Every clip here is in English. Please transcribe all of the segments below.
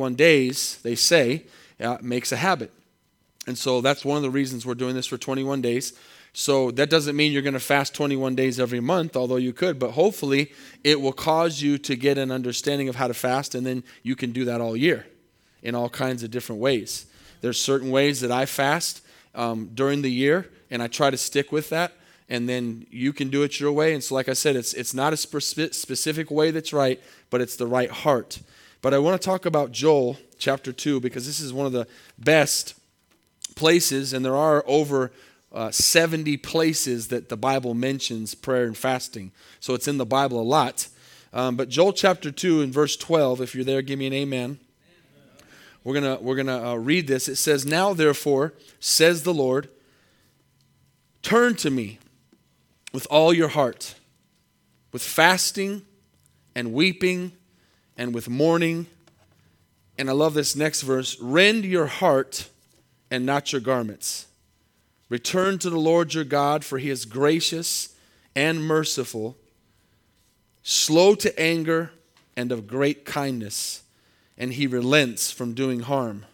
21 days, they say, uh, makes a habit. And so that's one of the reasons we're doing this for 21 days. So that doesn't mean you're going to fast 21 days every month, although you could, but hopefully it will cause you to get an understanding of how to fast, and then you can do that all year in all kinds of different ways. There's certain ways that I fast um, during the year, and I try to stick with that, and then you can do it your way. And so, like I said, it's, it's not a spe- specific way that's right, but it's the right heart. But I want to talk about Joel chapter 2 because this is one of the best places, and there are over uh, 70 places that the Bible mentions prayer and fasting. So it's in the Bible a lot. Um, but Joel chapter 2 and verse 12, if you're there, give me an amen. We're going to we're gonna uh, read this. It says, Now therefore, says the Lord, turn to me with all your heart, with fasting and weeping and with mourning. And I love this next verse rend your heart and not your garments. Return to the Lord your God, for he is gracious and merciful, slow to anger, and of great kindness, and he relents from doing harm.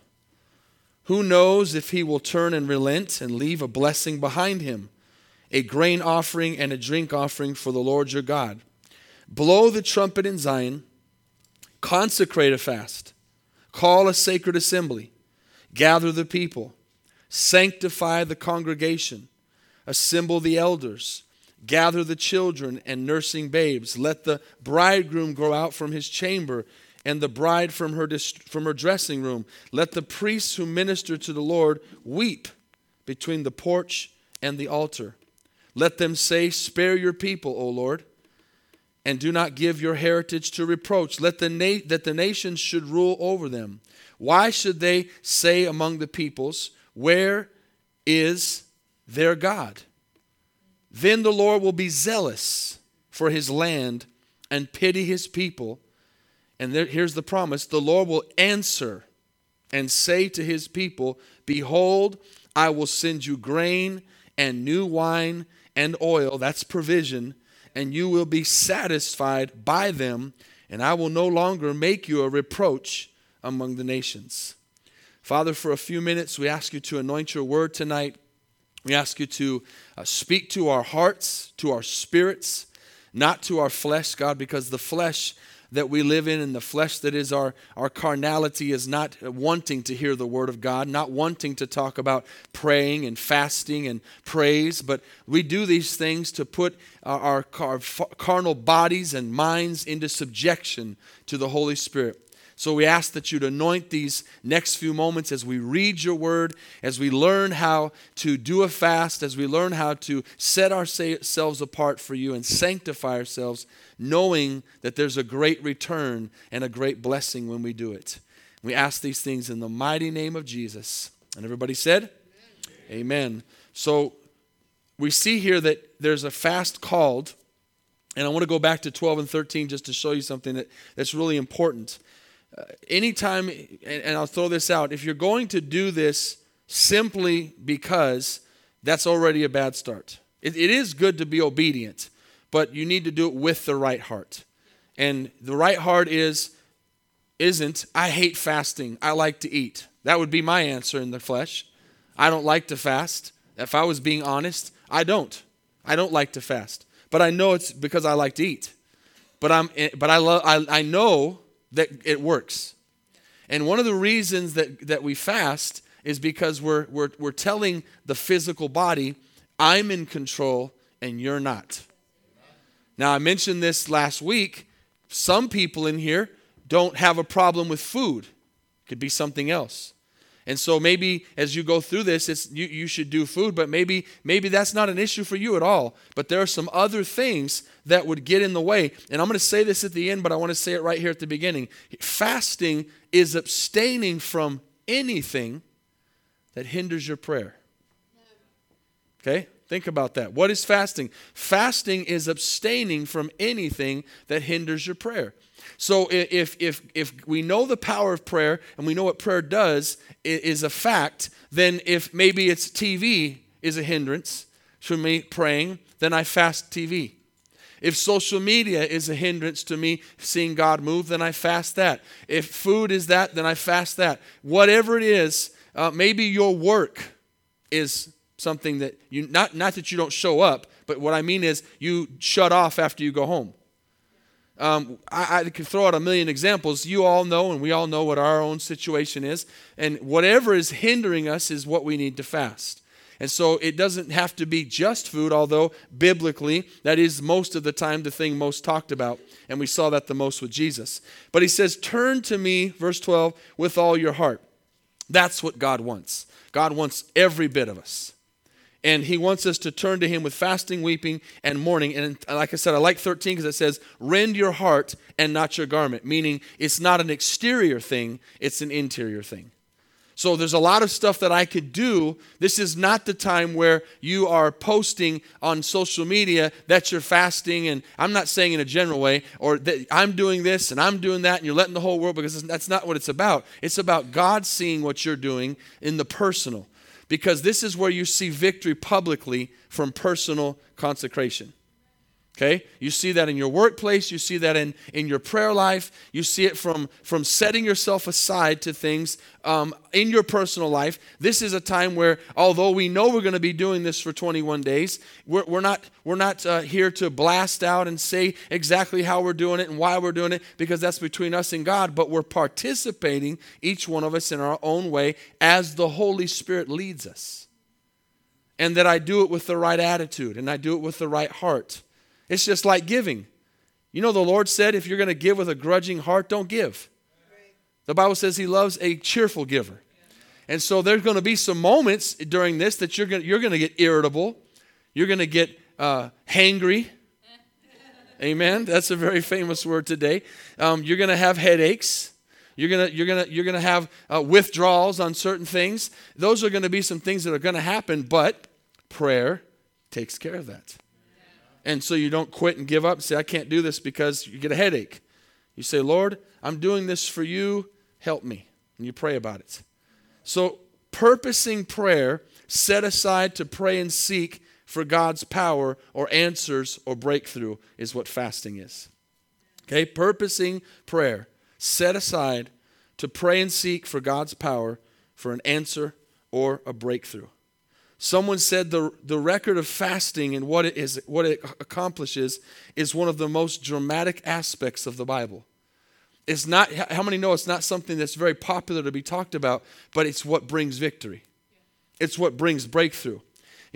Who knows if he will turn and relent and leave a blessing behind him, a grain offering and a drink offering for the Lord your God? Blow the trumpet in Zion, consecrate a fast, call a sacred assembly, gather the people Sanctify the congregation, assemble the elders, gather the children and nursing babes. Let the bridegroom go out from his chamber and the bride from her, from her dressing room. Let the priests who minister to the Lord weep between the porch and the altar. Let them say, Spare your people, O Lord, and do not give your heritage to reproach. Let the na- that the nations should rule over them. Why should they say among the peoples, where is their God? Then the Lord will be zealous for his land and pity his people. And there, here's the promise the Lord will answer and say to his people, Behold, I will send you grain and new wine and oil. That's provision. And you will be satisfied by them. And I will no longer make you a reproach among the nations. Father, for a few minutes, we ask you to anoint your word tonight. We ask you to uh, speak to our hearts, to our spirits, not to our flesh, God, because the flesh that we live in and the flesh that is our, our carnality is not wanting to hear the word of God, not wanting to talk about praying and fasting and praise, but we do these things to put our, our, our carnal bodies and minds into subjection to the Holy Spirit. So we ask that you'd anoint these next few moments as we read your word, as we learn how to do a fast, as we learn how to set ourselves apart for you and sanctify ourselves, knowing that there's a great return and a great blessing when we do it. We ask these things in the mighty name of Jesus. And everybody said, Amen. Amen. So we see here that there's a fast called. And I want to go back to 12 and 13 just to show you something that, that's really important anytime, and, and I'll throw this out, if you're going to do this simply because that's already a bad start. It, it is good to be obedient, but you need to do it with the right heart. And the right heart is, isn't, I hate fasting, I like to eat. That would be my answer in the flesh. I don't like to fast. If I was being honest, I don't. I don't like to fast. But I know it's because I like to eat. But I'm eh, but I love I, I know that it works. And one of the reasons that, that we fast is because we're, we're, we're telling the physical body, I'm in control and you're not. Now, I mentioned this last week. Some people in here don't have a problem with food, it could be something else. And so maybe as you go through this, it's, you, you should do food, but maybe, maybe that's not an issue for you at all. But there are some other things that would get in the way. And I'm going to say this at the end, but I want to say it right here at the beginning. Fasting is abstaining from anything that hinders your prayer. Okay? Think about that. What is fasting? Fasting is abstaining from anything that hinders your prayer. So if, if, if we know the power of prayer and we know what prayer does is a fact, then if maybe it's TV is a hindrance to me praying, then I fast TV. If social media is a hindrance to me seeing God move, then I fast that. If food is that, then I fast that. Whatever it is, uh, maybe your work is something that you, not, not that you don't show up, but what I mean is you shut off after you go home. Um, I, I could throw out a million examples. You all know, and we all know what our own situation is. And whatever is hindering us is what we need to fast. And so it doesn't have to be just food, although biblically, that is most of the time the thing most talked about. And we saw that the most with Jesus. But he says, Turn to me, verse 12, with all your heart. That's what God wants. God wants every bit of us and he wants us to turn to him with fasting, weeping, and mourning. And like I said, I like 13 because it says, rend your heart and not your garment, meaning it's not an exterior thing, it's an interior thing. So there's a lot of stuff that I could do. This is not the time where you are posting on social media that you're fasting, and I'm not saying in a general way, or that I'm doing this and I'm doing that, and you're letting the whole world, because that's not what it's about. It's about God seeing what you're doing in the personal because this is where you see victory publicly from personal consecration. Okay? You see that in your workplace, you see that in, in your prayer life, you see it from, from setting yourself aside to things um, in your personal life. This is a time where, although we know we're going to be doing this for 21 days, we're, we're not, we're not uh, here to blast out and say exactly how we're doing it and why we're doing it, because that's between us and God, but we're participating, each one of us in our own way, as the Holy Spirit leads us. And that I do it with the right attitude and I do it with the right heart. It's just like giving. You know, the Lord said, if you're going to give with a grudging heart, don't give. The Bible says He loves a cheerful giver. And so there's going to be some moments during this that you're going to, you're going to get irritable. You're going to get uh, hangry. Amen. That's a very famous word today. Um, you're going to have headaches. You're going to you're gonna, you're gonna have uh, withdrawals on certain things. Those are going to be some things that are going to happen, but prayer takes care of that. And so you don't quit and give up and say, I can't do this because you get a headache. You say, Lord, I'm doing this for you. Help me. And you pray about it. So, purposing prayer set aside to pray and seek for God's power or answers or breakthrough is what fasting is. Okay? Purposing prayer set aside to pray and seek for God's power for an answer or a breakthrough. Someone said the, the record of fasting and what it, is, what it accomplishes is one of the most dramatic aspects of the Bible. It's not, how many know it's not something that's very popular to be talked about, but it's what brings victory. It's what brings breakthrough.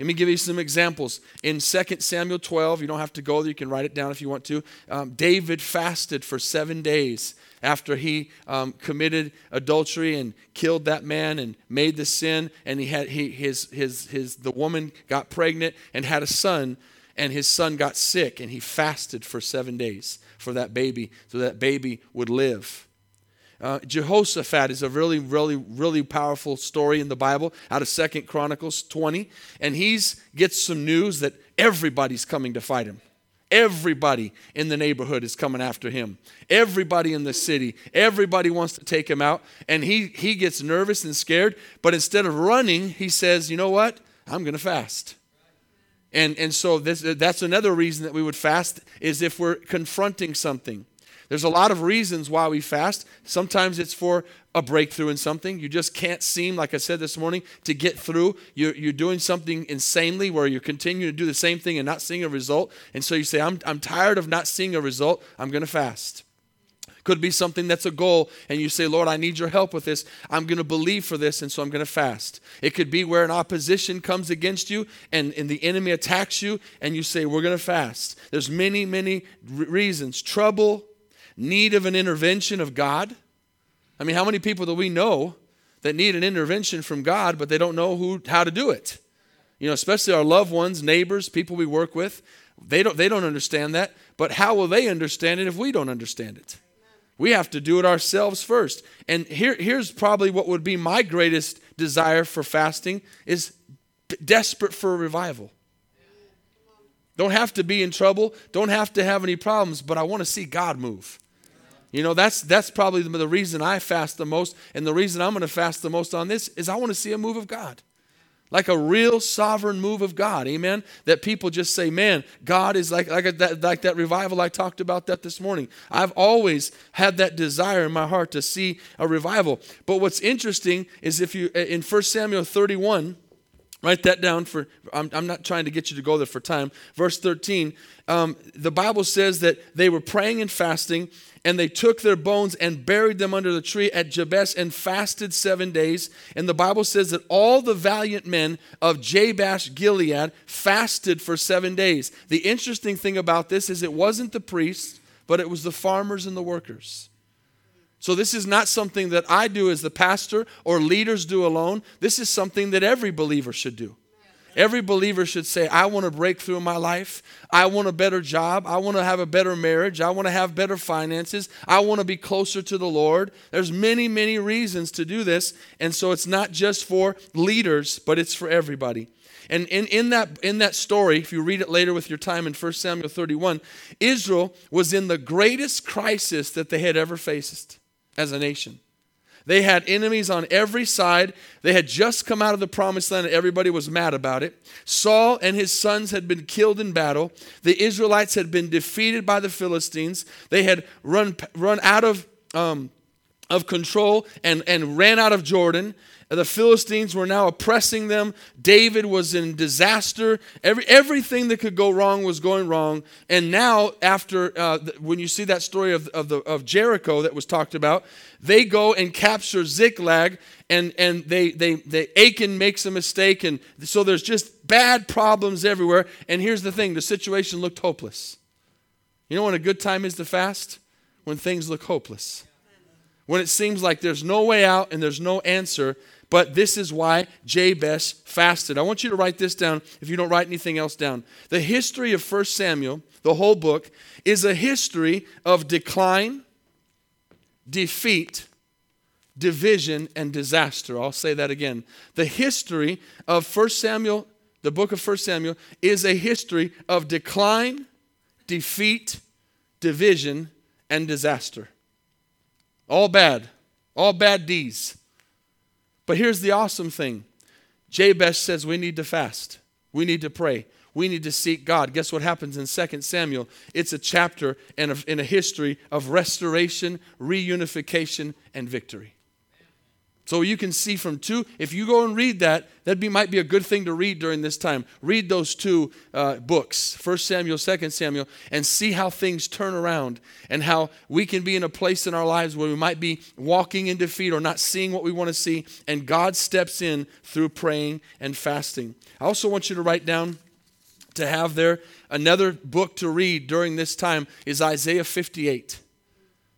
Let me give you some examples. In 2 Samuel 12, you don't have to go there, you can write it down if you want to. Um, David fasted for seven days after he um, committed adultery and killed that man and made the sin and he had he, his, his, his, the woman got pregnant and had a son and his son got sick and he fasted for seven days for that baby so that baby would live uh, jehoshaphat is a really really really powerful story in the bible out of second chronicles 20 and he's gets some news that everybody's coming to fight him Everybody in the neighborhood is coming after him. Everybody in the city, everybody wants to take him out. And he, he gets nervous and scared. But instead of running, he says, You know what? I'm going to fast. And, and so this, that's another reason that we would fast is if we're confronting something. There's a lot of reasons why we fast. Sometimes it's for a breakthrough in something. You just can't seem, like I said this morning, to get through. You're, you're doing something insanely where you're continuing to do the same thing and not seeing a result. And so you say, I'm, I'm tired of not seeing a result. I'm going to fast. Could be something that's a goal, and you say, Lord, I need your help with this. I'm going to believe for this, and so I'm going to fast. It could be where an opposition comes against you and, and the enemy attacks you, and you say, We're going to fast. There's many, many reasons trouble, need of an intervention of God. I mean, how many people do we know that need an intervention from God, but they don't know who, how to do it? You know, especially our loved ones, neighbors, people we work with. They don't, they don't understand that. But how will they understand it if we don't understand it? We have to do it ourselves first. And here, here's probably what would be my greatest desire for fasting is desperate for a revival. Don't have to be in trouble, don't have to have any problems, but I want to see God move. You know, that's, that's probably the, the reason I fast the most, and the reason I'm going to fast the most on this is I want to see a move of God. like a real sovereign move of God. Amen. That people just say, "Man, God is like like that like that revival I talked about that this morning." I've always had that desire in my heart to see a revival. But what's interesting is if you in 1 Samuel 31 Write that down for, I'm, I'm, not trying to get you to go there for time. Verse 13, um, the Bible says that they were praying and fasting, and they took their bones and buried them under the tree at Jabesh and fasted seven days. And the Bible says that all the valiant men of Jabesh Gilead fasted for seven days. The interesting thing about this is it wasn't the priests, but it was the farmers and the workers. So, this is not something that I do as the pastor or leaders do alone. This is something that every believer should do. Every believer should say, I want to break through in my life. I want a better job. I want to have a better marriage. I want to have better finances. I want to be closer to the Lord. There's many, many reasons to do this. And so it's not just for leaders, but it's for everybody. And in, in, that, in that story, if you read it later with your time in 1 Samuel 31, Israel was in the greatest crisis that they had ever faced as a nation. They had enemies on every side. They had just come out of the promised land and everybody was mad about it. Saul and his sons had been killed in battle. The Israelites had been defeated by the Philistines. They had run, run out of, um, of control and, and ran out of Jordan. The Philistines were now oppressing them. David was in disaster. Every, everything that could go wrong was going wrong. And now, after uh, when you see that story of, of, the, of Jericho that was talked about, they go and capture Ziklag, and, and they, they, they, Achan makes a mistake. And so there's just bad problems everywhere. And here's the thing the situation looked hopeless. You know when a good time is to fast? When things look hopeless. When it seems like there's no way out and there's no answer but this is why Jabez fasted. I want you to write this down if you don't write anything else down. The history of 1 Samuel, the whole book, is a history of decline, defeat, division, and disaster. I'll say that again. The history of 1 Samuel, the book of 1 Samuel, is a history of decline, defeat, division, and disaster. All bad. All bad deeds. But here's the awesome thing Jabez says we need to fast, we need to pray. We need to seek God. Guess what happens in 2 Samuel? It's a chapter in a, in a history of restoration, reunification, and victory. So you can see from two, if you go and read that, that be, might be a good thing to read during this time. Read those two uh, books, 1 Samuel, 2 Samuel, and see how things turn around and how we can be in a place in our lives where we might be walking in defeat or not seeing what we want to see, and God steps in through praying and fasting. I also want you to write down to have there another book to read during this time is Isaiah 58.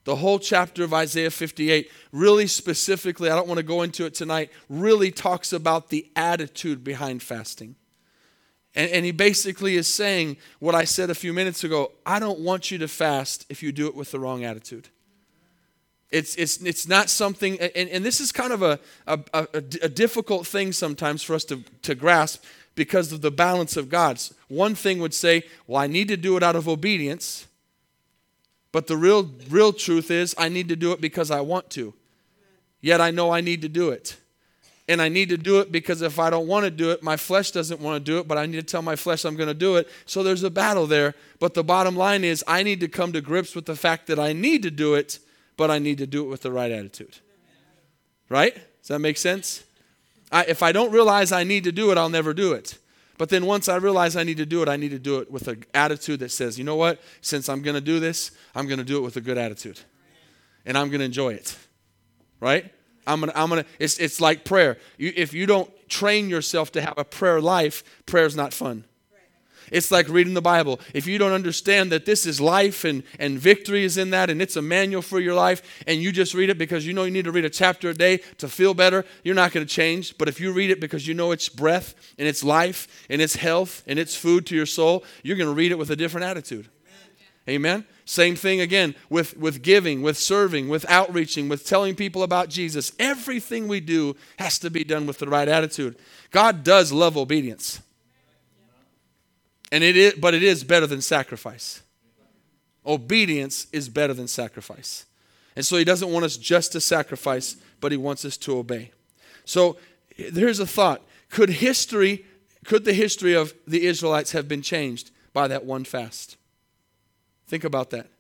The whole chapter of Isaiah 58, really specifically, I don't want to go into it tonight, really talks about the attitude behind fasting. And, and, he basically is saying what I said a few minutes ago I don't want you to fast if you do it with the wrong attitude. It's, it's, it's not something, and, and this is kind of a, a, a, a difficult thing sometimes for us to, to grasp because of the balance of God's. One thing would say, well, I need to do it out of obedience. But the real, real truth is, I need to do it because I want to. Yet I know I need to do it. And I need to do it because if I don't want to do it, my flesh doesn't want to do it, but I need to tell my flesh I'm going to do it. So there's a battle there. But the bottom line is, I need to come to grips with the fact that I need to do it, but I need to do it with the right attitude. Right? Does that make sense? I, if I don't realize I need to do it, I'll never do it. But then once I realize I need to do it, I need to do it with an attitude that says, you know what? Since I'm going to do this, I'm going to do it with a good attitude. And I'm going to enjoy it. Right? I'm going to, I'm to, it's, it's like prayer. You, if you don't train yourself to have a prayer life, prayer's not fun. It's like reading the Bible. If you don't understand that this is life and, and victory is in that and it's a manual for your life, and you just read it because you know you need to read a chapter a day to feel better, you're not going to change. But if you read it because you know it's breath and it's life and it's health and it's food to your soul, you're going to read it with a different attitude. Amen. Same thing again with, with giving, with serving, with outreaching, with telling people about Jesus. Everything we do has to be done with the right attitude. God does love obedience. And it is, but it is better than sacrifice. Obedience is better than sacrifice. And so he doesn't want us just to sacrifice, but he wants us to obey. So here's a thought Could history, could the history of the Israelites have been changed by that one fast? Think about that.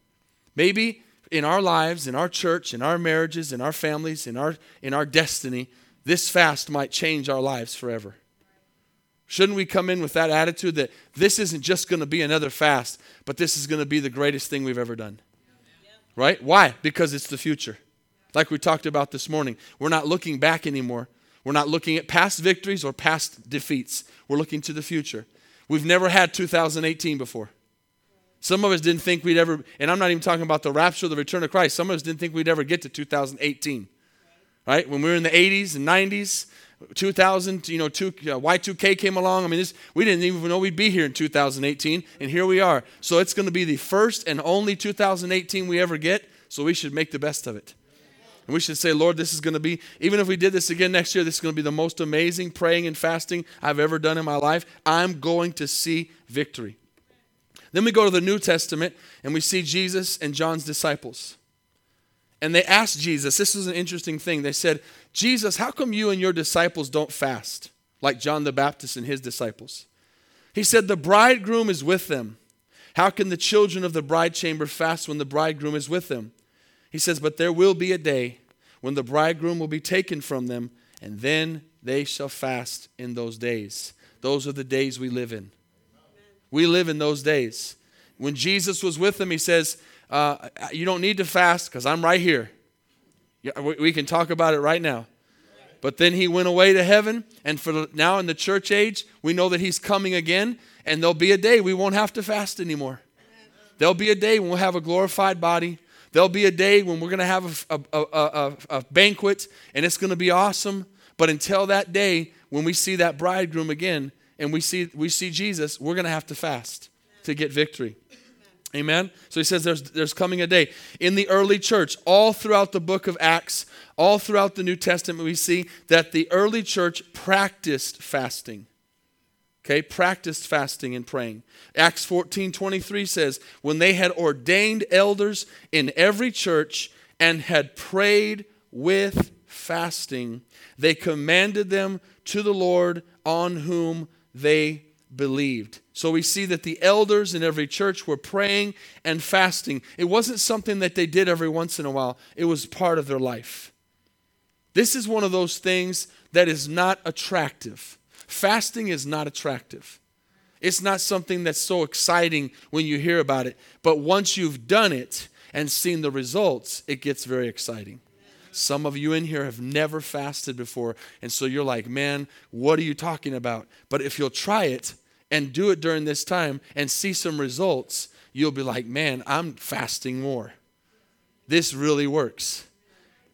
Maybe in our lives, in our church, in our marriages, in our families, in our, in our destiny, this fast might change our lives forever. Shouldn't we come in with that attitude that this isn't just going to be another fast, but this is going to be the greatest thing we've ever done? Right? Why? Because it's the future. Like we talked about this morning, we're not looking back anymore. We're not looking at past victories or past defeats. We're looking to the future. We've never had 2018 before. Some of us didn't think we'd ever, and I'm not even talking about the rapture, or the return of Christ. Some of us didn't think we'd ever get to 2018. Right? When we were in the 80s and 90s, 2000, you know, two, uh, Y2K came along. I mean, this, we didn't even know we'd be here in 2018, and here we are. So it's going to be the first and only 2018 we ever get, so we should make the best of it. And we should say, Lord, this is going to be, even if we did this again next year, this is going to be the most amazing praying and fasting I've ever done in my life. I'm going to see victory. Then we go to the New Testament and we see Jesus and John's disciples. And they asked Jesus, this is an interesting thing. They said, Jesus, how come you and your disciples don't fast like John the Baptist and his disciples? He said, The bridegroom is with them. How can the children of the bride chamber fast when the bridegroom is with them? He says, But there will be a day when the bridegroom will be taken from them, and then they shall fast in those days. Those are the days we live in. We live in those days. When Jesus was with them, he says, uh, You don't need to fast because I'm right here. Yeah, we can talk about it right now. But then he went away to heaven, and for now in the church age, we know that he's coming again, and there'll be a day we won't have to fast anymore. There'll be a day when we'll have a glorified body. There'll be a day when we're going to have a, a, a, a banquet, and it's going to be awesome. But until that day, when we see that bridegroom again and we see, we see Jesus, we're going to have to fast to get victory. Amen. So he says there's, there's coming a day. In the early church, all throughout the book of Acts, all throughout the New Testament, we see that the early church practiced fasting. Okay, practiced fasting and praying. Acts 14 23 says, When they had ordained elders in every church and had prayed with fasting, they commanded them to the Lord on whom they believed. So we see that the elders in every church were praying and fasting. It wasn't something that they did every once in a while, it was part of their life. This is one of those things that is not attractive. Fasting is not attractive. It's not something that's so exciting when you hear about it, but once you've done it and seen the results, it gets very exciting. Some of you in here have never fasted before, and so you're like, man, what are you talking about? But if you'll try it, and do it during this time and see some results, you'll be like, man, I'm fasting more. This really works.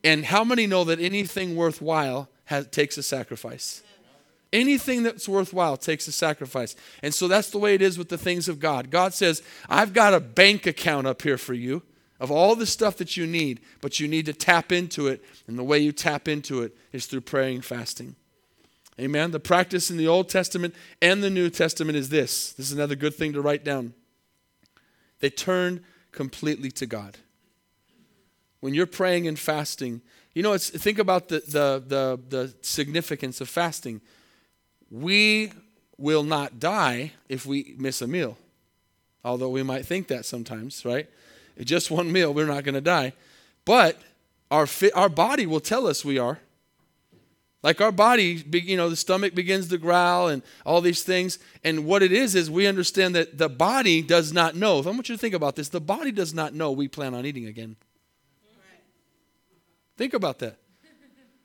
And how many know that anything worthwhile has, takes a sacrifice? Anything that's worthwhile takes a sacrifice. And so that's the way it is with the things of God. God says, I've got a bank account up here for you of all the stuff that you need, but you need to tap into it. And the way you tap into it is through praying and fasting. Amen. The practice in the Old Testament and the New Testament is this. This is another good thing to write down. They turn completely to God. When you're praying and fasting, you know, it's, think about the, the, the, the significance of fasting. We will not die if we miss a meal, although we might think that sometimes, right? Just one meal, we're not going to die. But our, our body will tell us we are. Like our body, you know, the stomach begins to growl and all these things. And what it is, is we understand that the body does not know. If I want you to think about this. The body does not know we plan on eating again. Think about that.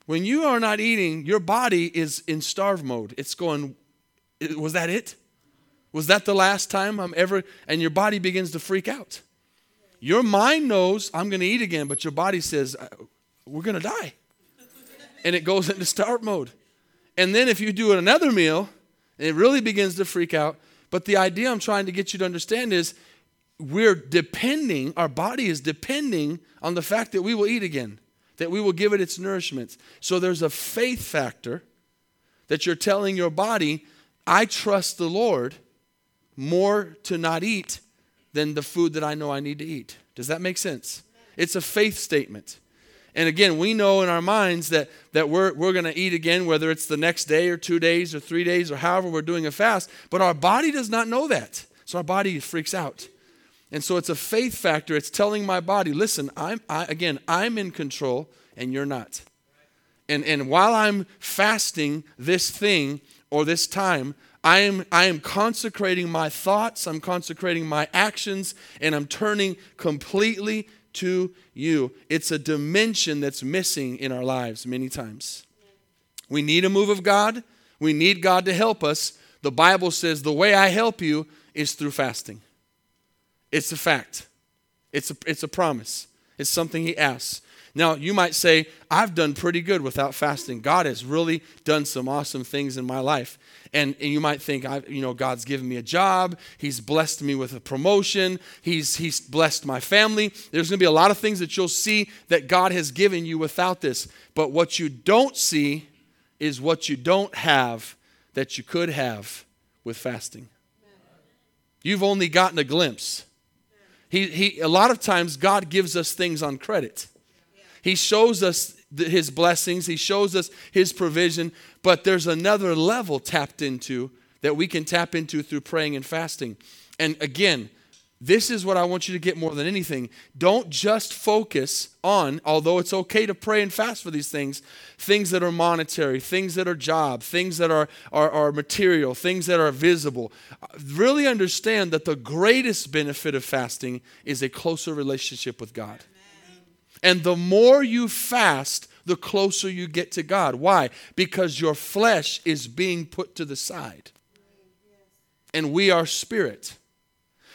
When you are not eating, your body is in starve mode. It's going, was that it? Was that the last time I'm ever? And your body begins to freak out. Your mind knows I'm going to eat again, but your body says, uh, we're going to die and it goes into start mode. And then if you do another meal, it really begins to freak out. But the idea I'm trying to get you to understand is we're depending, our body is depending on the fact that we will eat again, that we will give it its nourishment. So there's a faith factor that you're telling your body, I trust the Lord more to not eat than the food that I know I need to eat. Does that make sense? It's a faith statement. And again, we know in our minds that, that we're, we're going to eat again, whether it's the next day or two days or three days or however we're doing a fast. But our body does not know that. So our body freaks out. And so it's a faith factor. It's telling my body, listen, I'm, I, again, I'm in control and you're not. And, and while I'm fasting this thing or this time, I am, I am consecrating my thoughts, I'm consecrating my actions, and I'm turning completely to you. It's a dimension that's missing in our lives many times. We need a move of God, we need God to help us. The Bible says the way I help you is through fasting. It's a fact, it's a, it's a promise, it's something He asks. Now, you might say, I've done pretty good without fasting. God has really done some awesome things in my life. And, and you might think, I, you know, God's given me a job. He's blessed me with a promotion. He's, he's blessed my family. There's going to be a lot of things that you'll see that God has given you without this. But what you don't see is what you don't have that you could have with fasting. You've only gotten a glimpse. He, he, a lot of times, God gives us things on credit. He shows us his blessings, he shows us his provision, but there's another level tapped into that we can tap into through praying and fasting. And again, this is what I want you to get more than anything. Don't just focus on, although it's okay to pray and fast for these things, things that are monetary, things that are job, things that are, are, are material, things that are visible. Really understand that the greatest benefit of fasting is a closer relationship with God. And the more you fast, the closer you get to God. Why? Because your flesh is being put to the side. And we are spirit.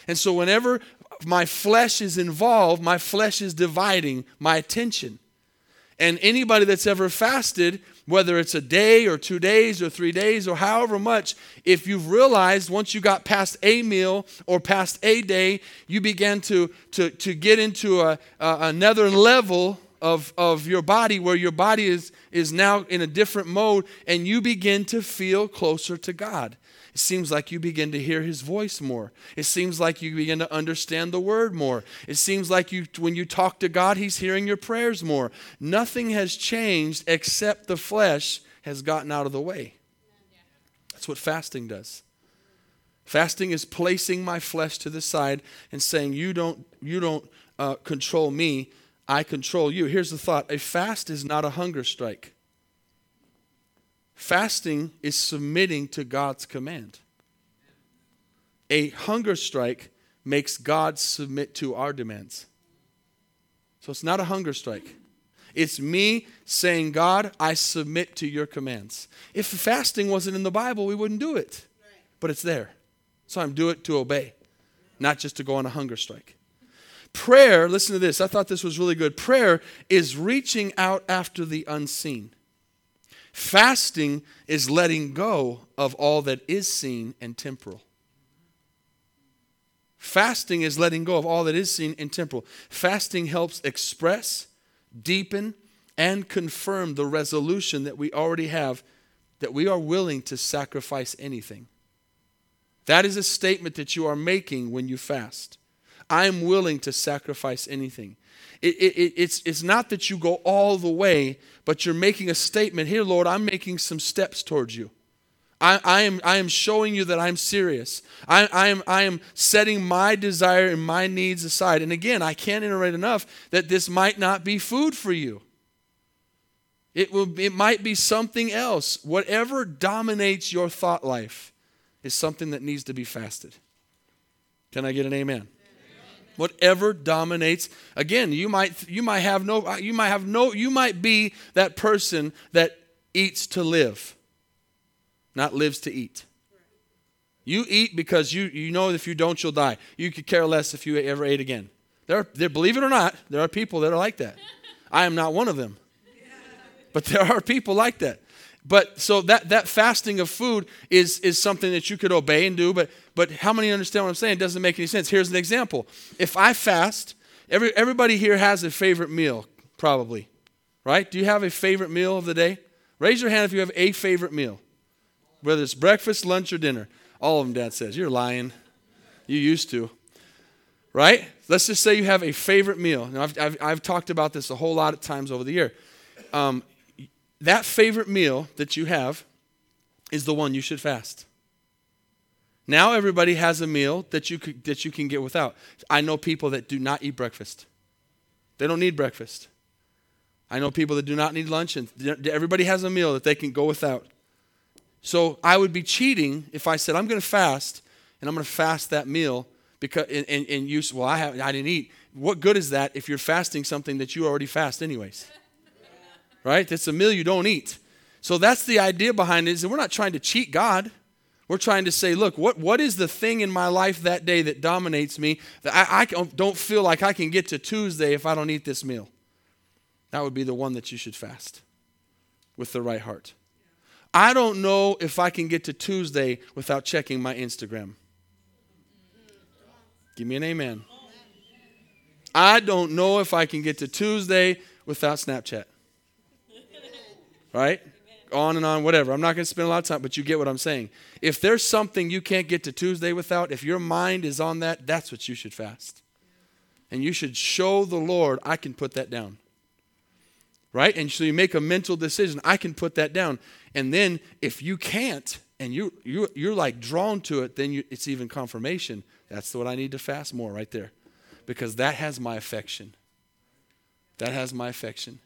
And so whenever my flesh is involved, my flesh is dividing my attention. And anybody that's ever fasted, whether it's a day or two days or three days or however much, if you've realized once you got past a meal or past a day, you began to, to, to get into a, a, another level of, of your body where your body is, is now in a different mode and you begin to feel closer to God. It seems like you begin to hear his voice more. It seems like you begin to understand the word more. It seems like you when you talk to God, he's hearing your prayers more. Nothing has changed except the flesh has gotten out of the way. That's what fasting does. Fasting is placing my flesh to the side and saying, "You don't, you don't uh, control me. I control you." Here's the thought: a fast is not a hunger strike. Fasting is submitting to God's command. A hunger strike makes God submit to our demands. So it's not a hunger strike. It's me saying, God, I submit to your commands. If fasting wasn't in the Bible, we wouldn't do it. But it's there. So I'm do it to obey, not just to go on a hunger strike. Prayer, listen to this. I thought this was really good. Prayer is reaching out after the unseen. Fasting is letting go of all that is seen and temporal. Fasting is letting go of all that is seen and temporal. Fasting helps express, deepen, and confirm the resolution that we already have that we are willing to sacrifice anything. That is a statement that you are making when you fast. I'm willing to sacrifice anything. It, it, it's, it's not that you go all the way, but you're making a statement here, Lord, I'm making some steps towards you. I, I, am, I am showing you that I'm serious. I, I, am, I am setting my desire and my needs aside. And again, I can't iterate enough that this might not be food for you. It, will, it might be something else. Whatever dominates your thought life is something that needs to be fasted. Can I get an amen? Whatever dominates. Again you might you might have no you might have no you might be that person that eats to live not lives to eat. You eat because you you know if you don't you'll die. You could care less if you ever ate again. There, there believe it or not there are people that are like that. I am not one of them. But there are people like that. But so that, that fasting of food is, is something that you could obey and do, but, but how many understand what I'm saying? It doesn't make any sense. Here's an example. If I fast, every, everybody here has a favorite meal, probably, right? Do you have a favorite meal of the day? Raise your hand if you have a favorite meal, whether it's breakfast, lunch, or dinner. All of them, Dad says. You're lying. You used to, right? let's just say you have a favorite meal. Now, I've, I've, I've talked about this a whole lot of times over the year. Um, that favorite meal that you have is the one you should fast. Now everybody has a meal that you, could, that you can get without. I know people that do not eat breakfast. They don't need breakfast. I know people that do not need lunch, and everybody has a meal that they can go without. So I would be cheating if I said, I'm going to fast, and I'm going to fast that meal because and, and, and you well I have I didn't eat. What good is that if you're fasting something that you already fast anyways? Right? That's a meal you don't eat. So that's the idea behind it is that we're not trying to cheat God. We're trying to say, look, what, what is the thing in my life that day that dominates me that I, I don't feel like I can get to Tuesday if I don't eat this meal? That would be the one that you should fast with the right heart. I don't know if I can get to Tuesday without checking my Instagram. Give me an amen. I don't know if I can get to Tuesday without Snapchat. Right? On and on, whatever. I'm not going to spend a lot of time, but you get what I'm saying. If there's something you can't get to Tuesday without, if your mind is on that, that's what you should fast. And you should show the Lord, I can put that down. Right? And so you make a mental decision, I can put that down. And then if you can't, and you, you, you're like drawn to it, then you, it's even confirmation that's what I need to fast more right there. Because that has my affection. That has my affection.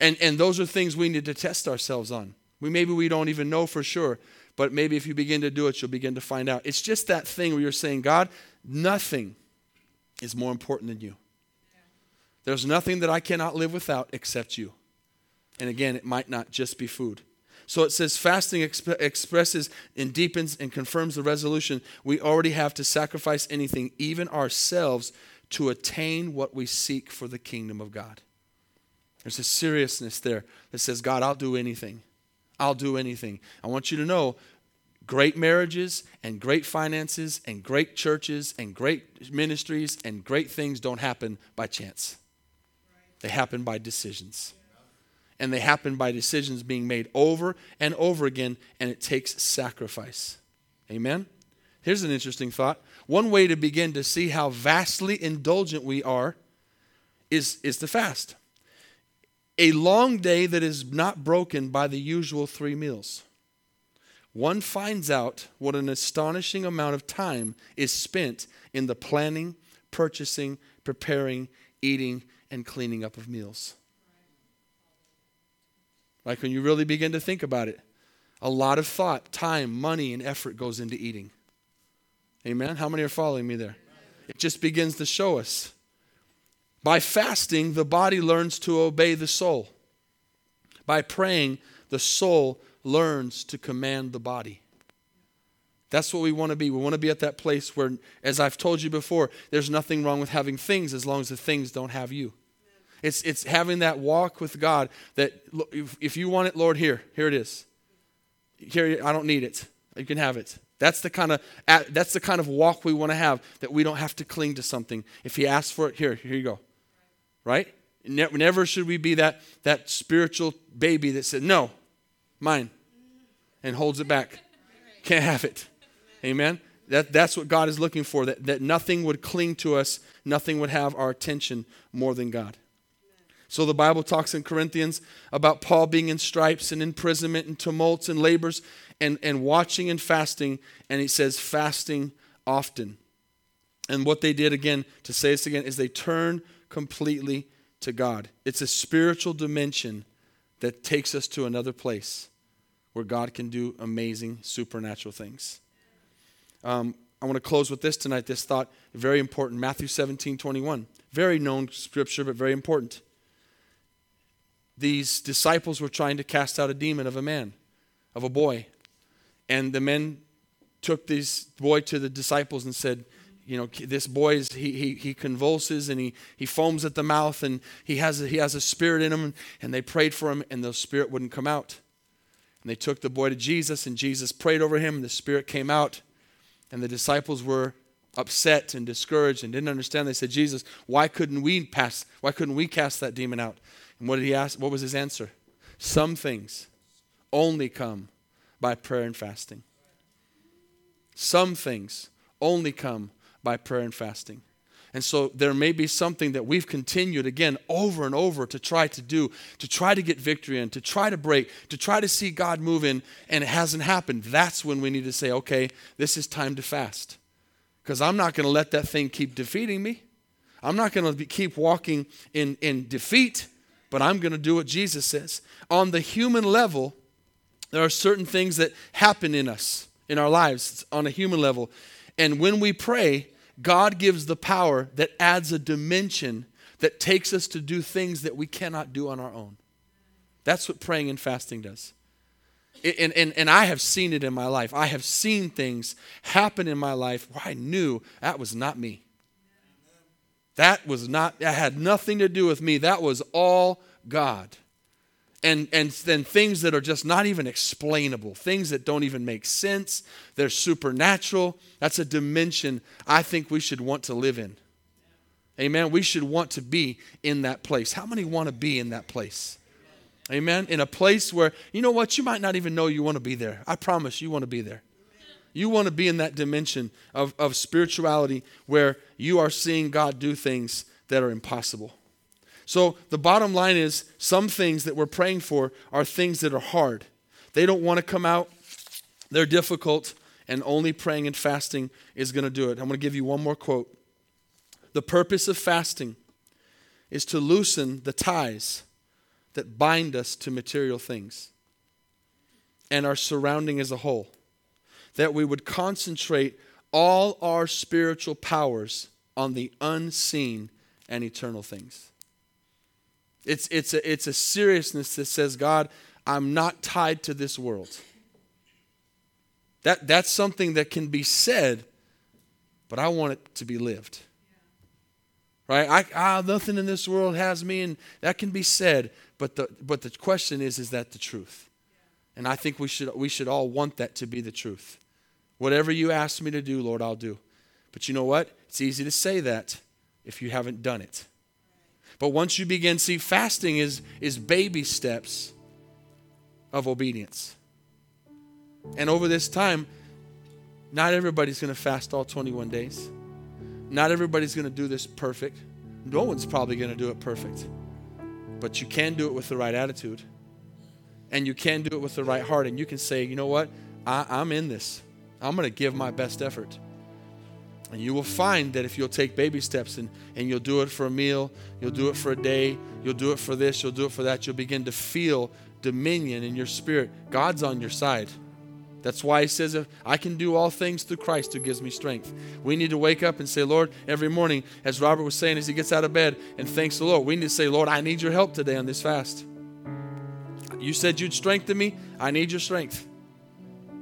And, and those are things we need to test ourselves on. We, maybe we don't even know for sure, but maybe if you begin to do it, you'll begin to find out. It's just that thing where you're saying, God, nothing is more important than you. There's nothing that I cannot live without except you. And again, it might not just be food. So it says fasting exp- expresses and deepens and confirms the resolution we already have to sacrifice anything, even ourselves, to attain what we seek for the kingdom of God. There's a seriousness there that says, God, I'll do anything. I'll do anything. I want you to know great marriages and great finances and great churches and great ministries and great things don't happen by chance, they happen by decisions and they happen by decisions being made over and over again, and it takes sacrifice. Amen? Here's an interesting thought. One way to begin to see how vastly indulgent we are is, is to fast. A long day that is not broken by the usual three meals. One finds out what an astonishing amount of time is spent in the planning, purchasing, preparing, eating, and cleaning up of meals. Like when you really begin to think about it, a lot of thought, time, money, and effort goes into eating. Amen? How many are following me there? It just begins to show us. By fasting, the body learns to obey the soul. By praying, the soul learns to command the body. That's what we want to be. We want to be at that place where, as I've told you before, there's nothing wrong with having things as long as the things don't have you. It's, it's having that walk with God that if, if you want it, Lord, here, here it is. Here, I don't need it. You can have it. That's the kind of that's the kind of walk we want to have that we don't have to cling to something. If He asks for it, here, here you go. Right? Never should we be that that spiritual baby that said no, mine, and holds it back. Can't have it. Amen. That, that's what God is looking for. That, that nothing would cling to us, nothing would have our attention more than God. So the Bible talks in Corinthians about Paul being in stripes and imprisonment and tumults and labors and, and watching and fasting. And he says, fasting often. And what they did, again, to say this again, is they turned completely to God. It's a spiritual dimension that takes us to another place where God can do amazing supernatural things. Um, I want to close with this tonight, this thought, very important. Matthew 17, 21. Very known scripture, but very important these disciples were trying to cast out a demon of a man, of a boy. And the men took this boy to the disciples and said, you know, this boy is he he, he convulses and he, he foams at the mouth and he has a, he has a spirit in him and they prayed for him and the spirit wouldn't come out. And they took the boy to Jesus and Jesus prayed over him and the spirit came out. And the disciples were upset and discouraged and didn't understand. They said, Jesus, why couldn't we pass? Why couldn't we cast that demon out? And what did he ask? What was his answer? Some things only come by prayer and fasting. Some things only come by prayer and fasting. And so there may be something that we've continued again over and over to try to do, to try to get victory in, to try to break, to try to see God move in, and it hasn't happened. That's when we need to say, okay, this is time to fast. Because I'm not going to let that thing keep defeating me. I'm not going to keep walking in, in defeat, but I'm going to do what Jesus says. On the human level, there are certain things that happen in us, in our lives, on a human level. And when we pray, God gives the power that adds a dimension that takes us to do things that we cannot do on our own. That's what praying and fasting does. And, and, and I have seen it in my life. I have seen things happen in my life where I knew that was not me. That was not, that had nothing to do with me. That was all God and and then things that are just not even explainable things that don't even make sense they're supernatural. That's a dimension i think we should want to live in. Amen. We should want to be in that place. How many want to be in that place? Amen. In a place where you know what? You might not even know you want to be there. I promise you want to be there. You want to be in that dimension of, of spirituality where you are seeing god do things that are impossible so the bottom line is some things that we're praying for are things that are hard. They don't want to come out, they're difficult, and only praying and fasting is going to do it. I'm going to give you one more quote. The purpose of fasting is to loosen the ties that bind us to material things and our surrounding as a whole. That we would concentrate all our spiritual powers on the unseen and eternal things. It's, it's, a, it's a seriousness that says, God, I'm not tied to this world. That, that's something that can be said, but I want it to be lived. Right? I, ah, nothing in this world has me, and that can be said, but the, but the question is, is that the truth? And I think we should, we should all want that to be the truth. Whatever you ask me to do, Lord, I'll do. But you know what? It's easy to say that if you haven't done it. But once you begin, see, fasting is, is baby steps of obedience. And over this time, not everybody's going to fast all 21 days. Not everybody's going to do this perfect. No one's probably going to do it perfect. But you can do it with the right attitude. And you can do it with the right heart. And you can say, you know what? I, I'm in this. I'm going to give my best effort. And you will find that if you'll take baby steps and, and you'll do it for a meal, you'll do it for a day, you'll do it for this, you'll do it for that, you'll begin to feel dominion in your spirit. God's on your side. That's why he says, I can do all things through Christ who gives me strength. We need to wake up and say, Lord, every morning, as Robert was saying as he gets out of bed and thanks the Lord, we need to say, Lord, I need your help today on this fast. You said you'd strengthen me. I need your strength.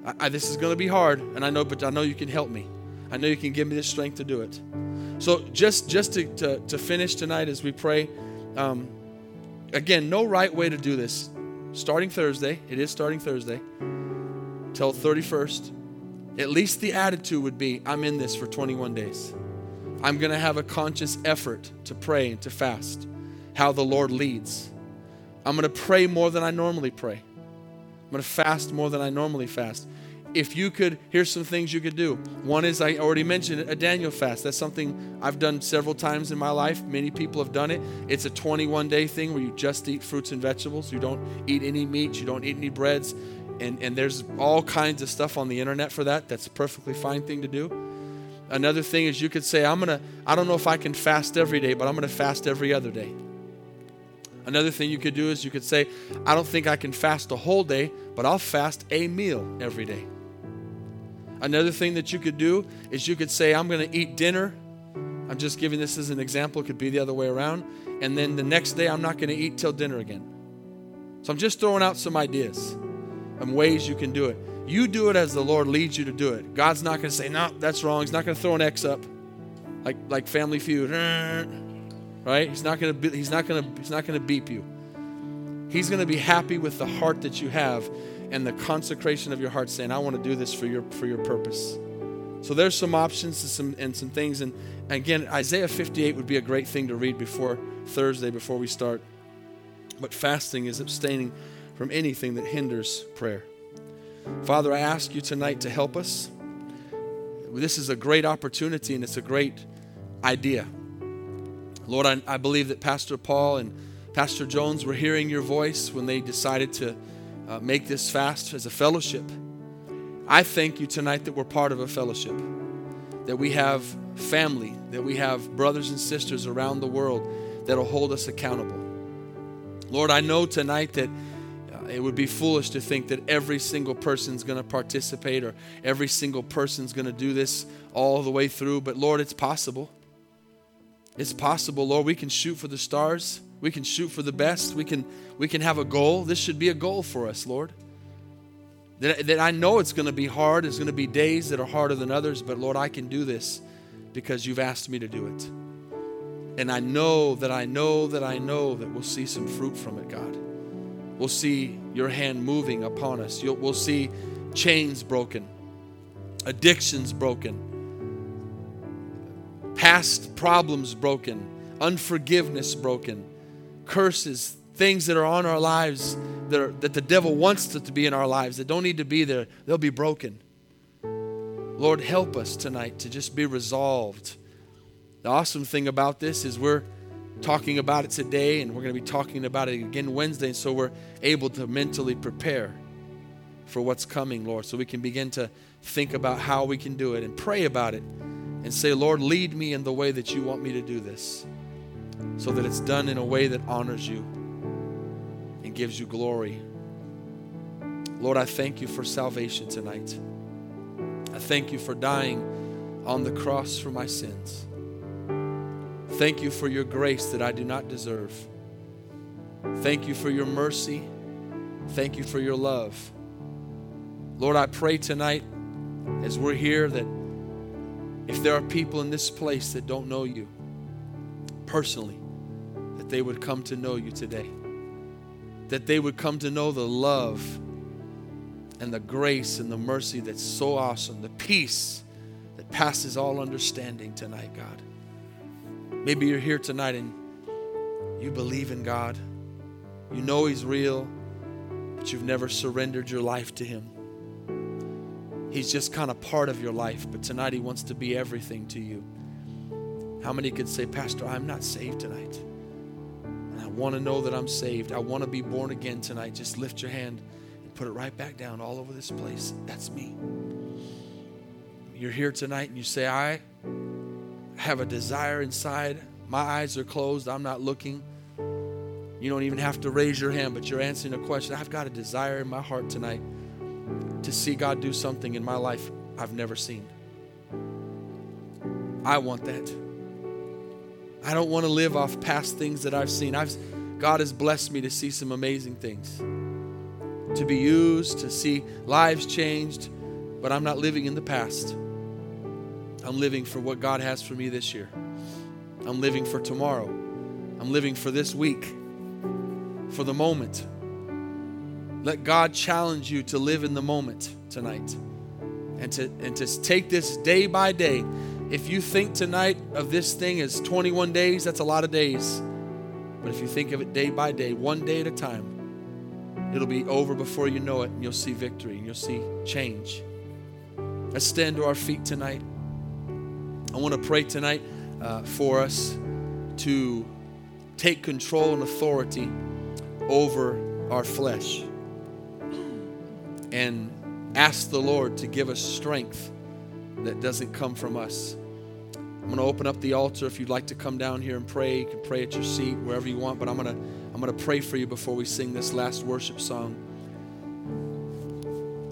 I, I, this is going to be hard, and I know, but I know you can help me. I know you can give me the strength to do it. So just just to, to, to finish tonight as we pray, um, again, no right way to do this. Starting Thursday, it is starting Thursday, till 31st. At least the attitude would be I'm in this for 21 days. I'm going to have a conscious effort to pray and to fast, how the Lord leads. I'm going to pray more than I normally pray. I'm going to fast more than I normally fast if you could, here's some things you could do. One is, I already mentioned a Daniel fast. That's something I've done several times in my life. Many people have done it. It's a 21 day thing where you just eat fruits and vegetables. You don't eat any meat, you don't eat any breads. And, and there's all kinds of stuff on the internet for that. That's a perfectly fine thing to do. Another thing is you could say, I'm to, I don't know if I can fast every day, but I'm to fast every other day. Another thing you could do is you could say, I don't think I can fast a whole day, but I'll fast a meal every day. Another thing that you could do is you could say, I'm going to eat dinner. I'm just giving this as an example. It could be the other way around. And then the next day, I'm not going to eat till dinner again. So I'm just throwing out some ideas and ways you can do it. You do it as the Lord leads you to do it. God's not going to say, no, that's wrong. He's not going to throw an X up like, like Family Feud. Right? He's not going to he's not going to he's not going to beep you. He's going to be happy with the heart that you have and the consecration of your heart saying, I want to do this for your, for your purpose. So there's some options and some, and some things. And again, Isaiah 58 would be a great thing to read before Thursday, before we start. But fasting is abstaining from anything that hinders prayer. Father, I ask you tonight to help us. This is a great opportunity and it's a great idea. Lord, I, I believe that Pastor Paul and Pastor Jones were hearing your voice when they decided to uh, make this fast as a fellowship. I thank you tonight that we're part of a fellowship, that we have family, that we have brothers and sisters around the world that'll hold us accountable. Lord, I know tonight that uh, it would be foolish to think that every single person's going to participate or every single person's going to do this all the way through, but Lord, it's possible. It's possible, Lord. We can shoot for the stars. We can shoot for the best. We can we can have a goal. This should be a goal for us, Lord. That, that I know it's going to be hard. It's going to be days that are harder than others, but Lord, I can do this because you've asked me to do it. And I know that I know that I know that we'll see some fruit from it, God. We'll see your hand moving upon us. You'll, we'll see chains broken, addictions broken, past problems broken, unforgiveness broken, curses, things that are on our lives that, are, that the devil wants to, to be in our lives that don't need to be there, they'll be broken. Lord, help us tonight to just be resolved. The awesome thing about this is we're talking about it today and we're going to be talking about it again Wednesday, and so we're able to mentally prepare for what's coming, Lord, so we can begin to think about how we can do it and pray about it and say, Lord, lead me in the way that you want me to do this so that it's done in a way that honors you and gives you glory. Lord, I thank you for salvation tonight. I thank you for dying on the cross for my sins. Thank you for your grace that I do not deserve. Thank you for your mercy. Thank you for your love. Lord, I pray tonight as we're here that if there are people in this place that don't know you personally, that they would come to know you today. That they would come to know the love and the grace and the mercy that's so awesome, the peace that passes all understanding tonight, God. Maybe you're here tonight and you believe in God. You know He's real, but you've never surrendered your life to Him. He's just kind of part of your life, but tonight He wants to be everything to you. How many could say, Pastor, I'm not saved tonight? And I want to know that I'm saved. I want to be born again tonight. Just lift your hand and put it right back down all over this place. That's me. You're here tonight and you say, I have a desire inside. My eyes are closed. I'm not looking. You don't even have to raise your hand, but you're answering a question. I've got a desire in my heart tonight to see God do something in my life I've never seen. I want that. I don't want to live off past things that I've seen. I've, God has blessed me to see some amazing things, to be used, to see lives changed, but I'm not living in the past. I'm living for what God has for me this year. I'm living for tomorrow. I'm living for this week, for the moment. Let God challenge you to live in the moment tonight and to, and to take this day by day. If you think tonight of this thing as 21 days, that's a lot of days. But if you think of it day by day, one day at a time, it'll be over before you know it, and you'll see victory and you'll see change. Let's stand to our feet tonight. I want to pray tonight uh, for us to take control and authority over our flesh and ask the Lord to give us strength that doesn't come from us. I'm going to open up the altar if you'd like to come down here and pray. You can pray at your seat wherever you want, but I'm going to I'm going to pray for you before we sing this last worship song.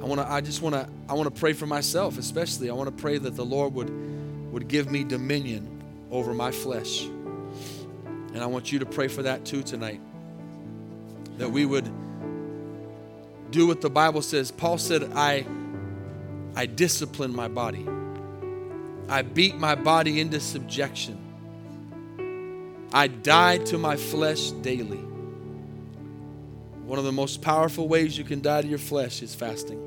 I want to I just want to I want to pray for myself especially. I want to pray that the Lord would would give me dominion over my flesh. And I want you to pray for that too tonight. That we would do what the Bible says. Paul said, I, I discipline my body, I beat my body into subjection. I die to my flesh daily. One of the most powerful ways you can die to your flesh is fasting.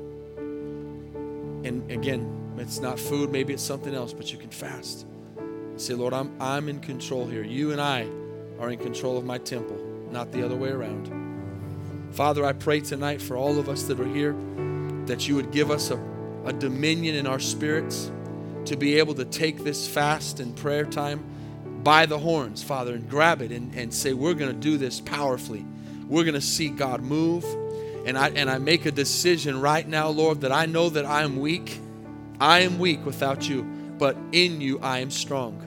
And again, it's not food, maybe it's something else, but you can fast. say, Lord, I'm, I'm in control here. You and I are in control of my temple, not the other way around. Father, I pray tonight for all of us that are here that you would give us a, a dominion in our spirits to be able to take this fast and prayer time by the horns, Father, and grab it and, and say, We're going to do this powerfully. We're going to see God move. And I, and I make a decision right now, Lord, that I know that I am weak. I am weak without you, but in you I am strong.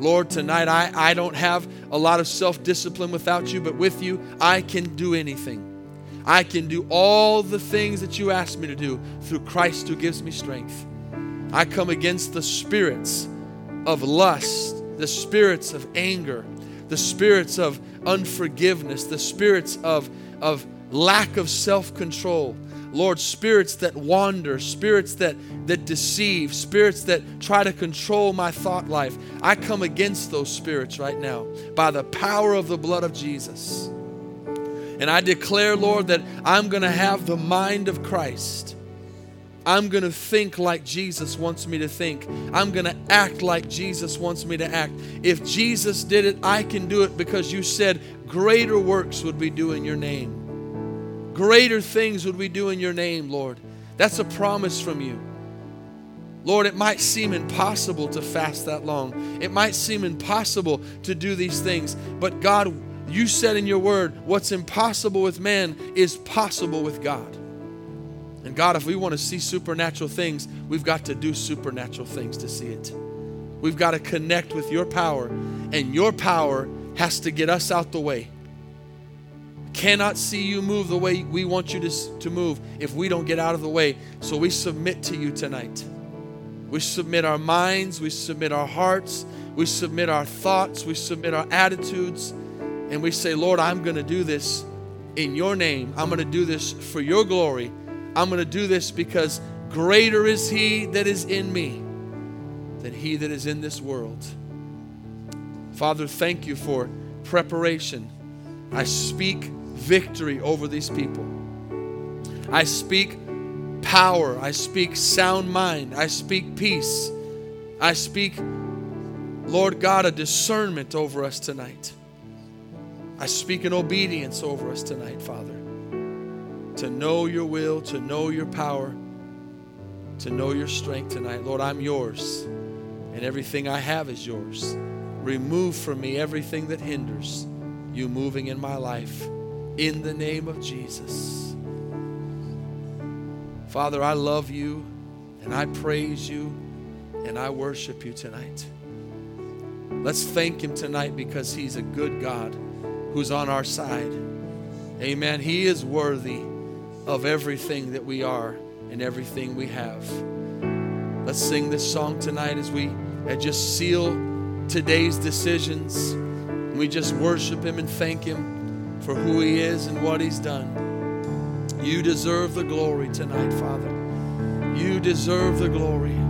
Lord, tonight I, I don't have a lot of self discipline without you, but with you I can do anything. I can do all the things that you ask me to do through Christ who gives me strength. I come against the spirits of lust, the spirits of anger, the spirits of unforgiveness, the spirits of, of lack of self control. Lord, spirits that wander, spirits that, that deceive, spirits that try to control my thought life. I come against those spirits right now by the power of the blood of Jesus. And I declare, Lord, that I'm going to have the mind of Christ. I'm going to think like Jesus wants me to think. I'm going to act like Jesus wants me to act. If Jesus did it, I can do it because you said greater works would we do in your name. Greater things would we do in your name, Lord. That's a promise from you. Lord, it might seem impossible to fast that long. It might seem impossible to do these things. But God, you said in your word, what's impossible with man is possible with God. And God, if we want to see supernatural things, we've got to do supernatural things to see it. We've got to connect with your power, and your power has to get us out the way. Cannot see you move the way we want you to, to move if we don't get out of the way. So we submit to you tonight. We submit our minds, we submit our hearts, we submit our thoughts, we submit our attitudes, and we say, Lord, I'm going to do this in your name. I'm going to do this for your glory. I'm going to do this because greater is He that is in me than He that is in this world. Father, thank you for preparation. I speak victory over these people. I speak power. I speak sound mind. I speak peace. I speak, Lord God, a discernment over us tonight. I speak an obedience over us tonight, Father to know your will, to know your power, to know your strength tonight. Lord, I'm yours, and everything I have is yours. Remove from me everything that hinders you moving in my life. In the name of Jesus. Father, I love you, and I praise you, and I worship you tonight. Let's thank him tonight because he's a good God who's on our side. Amen. He is worthy of everything that we are and everything we have. Let's sing this song tonight as we just seal today's decisions. We just worship Him and thank Him for who He is and what He's done. You deserve the glory tonight, Father. You deserve the glory.